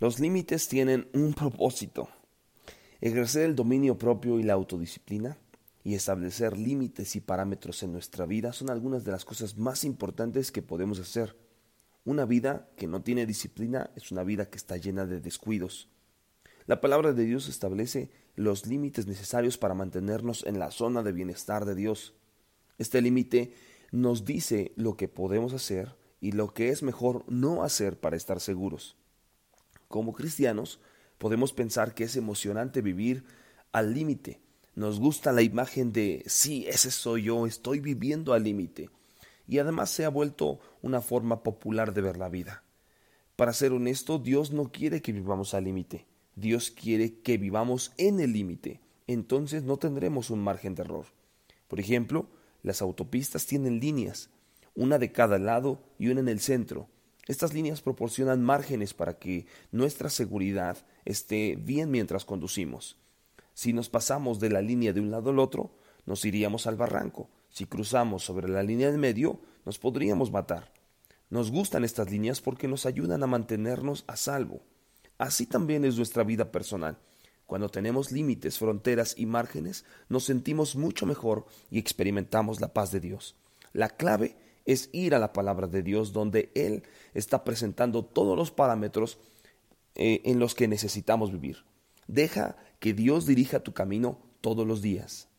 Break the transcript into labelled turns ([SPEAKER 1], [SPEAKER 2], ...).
[SPEAKER 1] Los límites tienen un propósito. Ejercer el dominio propio y la autodisciplina y establecer límites y parámetros en nuestra vida son algunas de las cosas más importantes que podemos hacer. Una vida que no tiene disciplina es una vida que está llena de descuidos. La palabra de Dios establece los límites necesarios para mantenernos en la zona de bienestar de Dios. Este límite nos dice lo que podemos hacer y lo que es mejor no hacer para estar seguros. Como cristianos, podemos pensar que es emocionante vivir al límite. Nos gusta la imagen de, sí, ese soy yo, estoy viviendo al límite. Y además se ha vuelto una forma popular de ver la vida. Para ser honesto, Dios no quiere que vivamos al límite. Dios quiere que vivamos en el límite. Entonces no tendremos un margen de error. Por ejemplo, las autopistas tienen líneas una de cada lado y una en el centro. Estas líneas proporcionan márgenes para que nuestra seguridad esté bien mientras conducimos. Si nos pasamos de la línea de un lado al otro, nos iríamos al barranco. Si cruzamos sobre la línea de medio, nos podríamos matar. Nos gustan estas líneas porque nos ayudan a mantenernos a salvo. Así también es nuestra vida personal. Cuando tenemos límites, fronteras y márgenes, nos sentimos mucho mejor y experimentamos la paz de Dios. La clave es ir a la palabra de Dios donde Él está presentando todos los parámetros eh, en los que necesitamos vivir. Deja que Dios dirija tu camino todos los días.